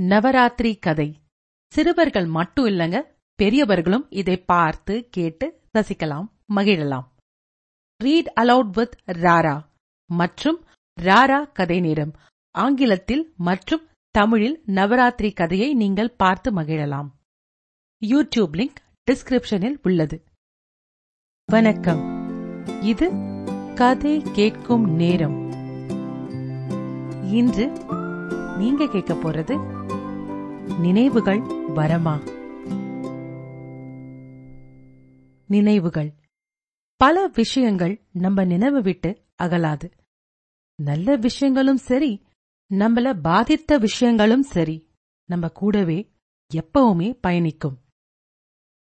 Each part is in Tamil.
நவராத்திரி கதை. சிறுவர்கள் மட்டும் இல்லங்க பெரியவர்களும் இதை பார்த்து கேட்டு ரசிக்கலாம் மகிழலாம். ரீட் அலவுட் வித் ராரா மற்றும் ராரா கதை நேரம். ஆங்கிலத்தில் மற்றும் தமிழில் நவராத்திரி கதையை நீங்கள் பார்த்து மகிழலாம். யூடியூப் லிங்க் டிஸ்கிரிப்ஷனில் உள்ளது. வணக்கம். இது கதை கேட்கும் நேரம். இன்று நீங்க கேட்க போறது நினைவுகள் வரமா? நினைவுகள். பல விஷயங்கள் நம்ம நினைவு விட்டு அகலாது. நல்ல விஷயங்களும் சரி நம்மள பாதித்த விஷயங்களும் சரி நம்ம கூடவே எப்பவுமே பயணிக்கும்.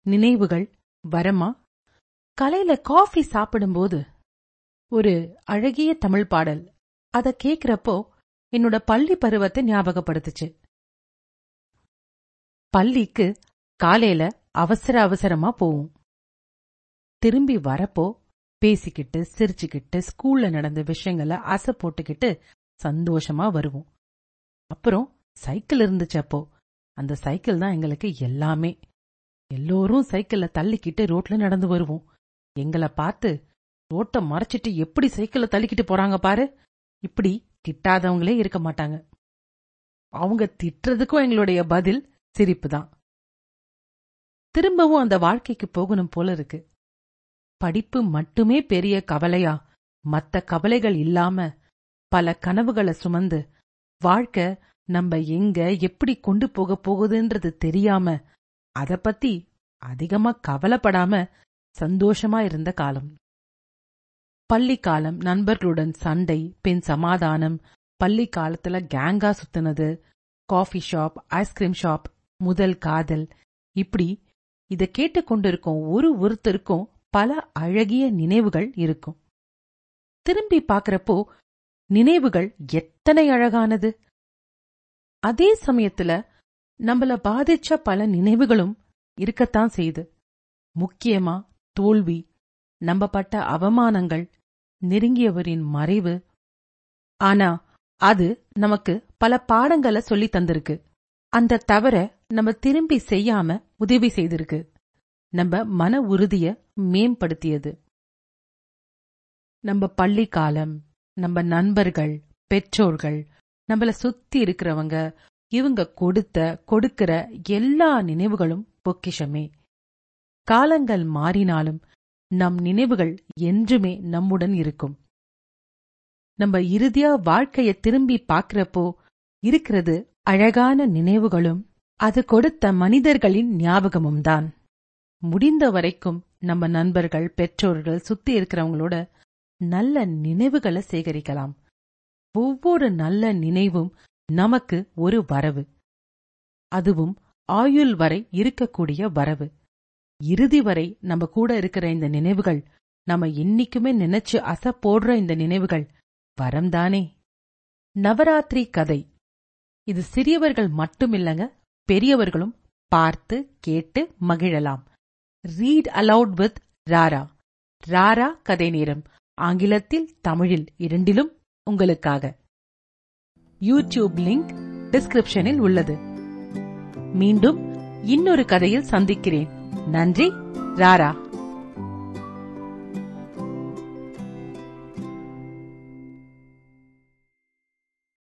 நினைவுகள் வரமா? கலையில காஃபி சாப்பிடும்போது ஒரு அழகிய தமிழ் பாடல். அத கேக்குறப்போ என்னோட பள்ளி பருவத்தை ஞாபகப்படுத்துச்சு. பள்ளிக்கு காலையில அவசர அவசரமா போவோம். திரும்பி வரப்போ பேசிக்கிட்டு சிரிச்சுக்கிட்டு ஸ்கூல்ல நடந்த விஷயங்கள அசை போட்டுக்கிட்டு சந்தோஷமா வருவோம். அப்புறம் சைக்கிள் இருந்துச்சப்போ அந்த சைக்கிள் தான் எங்களுக்கு எல்லாமே. எல்லோரும் சைக்கிள்ல தள்ளிக்கிட்டு ரோட்ல நடந்து வருவோம். எங்களை பார்த்து ரோட்டை மறைச்சிட்டு எப்படி சைக்கிள தள்ளிக்கிட்டு போறாங்க பாரு. இப்படி திட்டாதவங்களே இருக்க மாட்டாங்க. அவங்க திட்டுறதுக்கும் எங்களுடைய பதில் சிரிப்பு தான் திரும்பவும் அந்த வாழ்க்கைக்கு போகணும் போல இருக்கு. படிப்பு மட்டுமே பெரிய கவலையா? மத்த கவலைகள் இல்லாம பல கனவுகளை சுமந்து வாழ்க்கை நம்ம எங்க எப்படி கொண்டு போக போகுதுன்றது தெரியாம அத பத்தி அதிகமா கவலைப்படாம சந்தோஷமா இருந்த காலம். பள்ளி காலம் நண்பர்களுடன் சண்டை பின் சமாதானம் பள்ளி காலத்துல கேங்கா சுத்தினது coffee shop ice cream shop முதல் காதல். இப்படி இத கேட்டுக்கொண்டிருக்கும் ஒரு ஒருத்தருக்கும் பல அழகிய நினைவுகள் இருக்கும். திரும்பி பாக்குறப்போ நினைவுகள் எத்தனை அழகானது. அதே சமயத்துல நம்மள பாதிச்ச பல நினைவுகளும் இருக்கத்தான் செய்யுது முக்கியமா தோல்வி நம்பப்பட்ட அவமானங்கள் நெருங்கியவரின் மறைவு. ஆனா அது நமக்கு பல பாடங்களை சொல்லி தந்திருக்கு. அந்த தவற நம்ம திரும்பி செய்யாம உதவி செய்திருக்கு. நம்ம மன உறுதிய மேம்படுத்தியது. நம்ம பள்ளி காலம் நம்ம நண்பர்கள் பெற்றோர்கள் நம்மள சுத்தி இருக்கிறவங்க இவங்க கொடுத்த கொடுக்கிற எல்லா நினைவுகளும் பொக்கிஷமே. காலங்கள் மாறினாலும் நம் நினைவுகள் என்றுமே நம்முடன் இருக்கும். நம்ம இறுதியா வாழ்க்கைய திரும்பி பாக்குறப்போ இருக்கிறது அழகான நினைவுகளும் அது கொடுத்த மனிதர்களின் ஞாபகமும் தான் முடிந்த வரைக்கும் நம்ம நண்பர்கள் பெற்றோர்கள் சுத்தி இருக்கிறவங்களோட நல்ல நினைவுகளை சேகரிக்கலாம். ஒவ்வொரு நல்ல நினைவும் நமக்கு ஒரு வரவு. அதுவும் ஆயுள் வரை இருக்கக்கூடிய வரவு. இறுதி வரை நம்ம கூட இருக்கிற இந்த நினைவுகள் நம்ம என்னைக்குமே நினைச்சு அச போடுற இந்த நினைவுகள் வரம்தானே? நவராத்திரி கதை. இது சிறியவர்கள் மட்டுமில்லங்க பெரியவர்களும் பார்த்து கேட்டு மகிழலாம். Read allowed with Rara Rara கதை நேரம். ஆங்கிலத்தில் தமிழில் இரண்டிலும் உங்களுக்காக. யூடியூப் லிங்க் டிஸ்கிரிப்ஷனில் உள்ளது. மீண்டும் இன்னொரு கதையில் சந்திக்கிறேன். நன்றி ராரா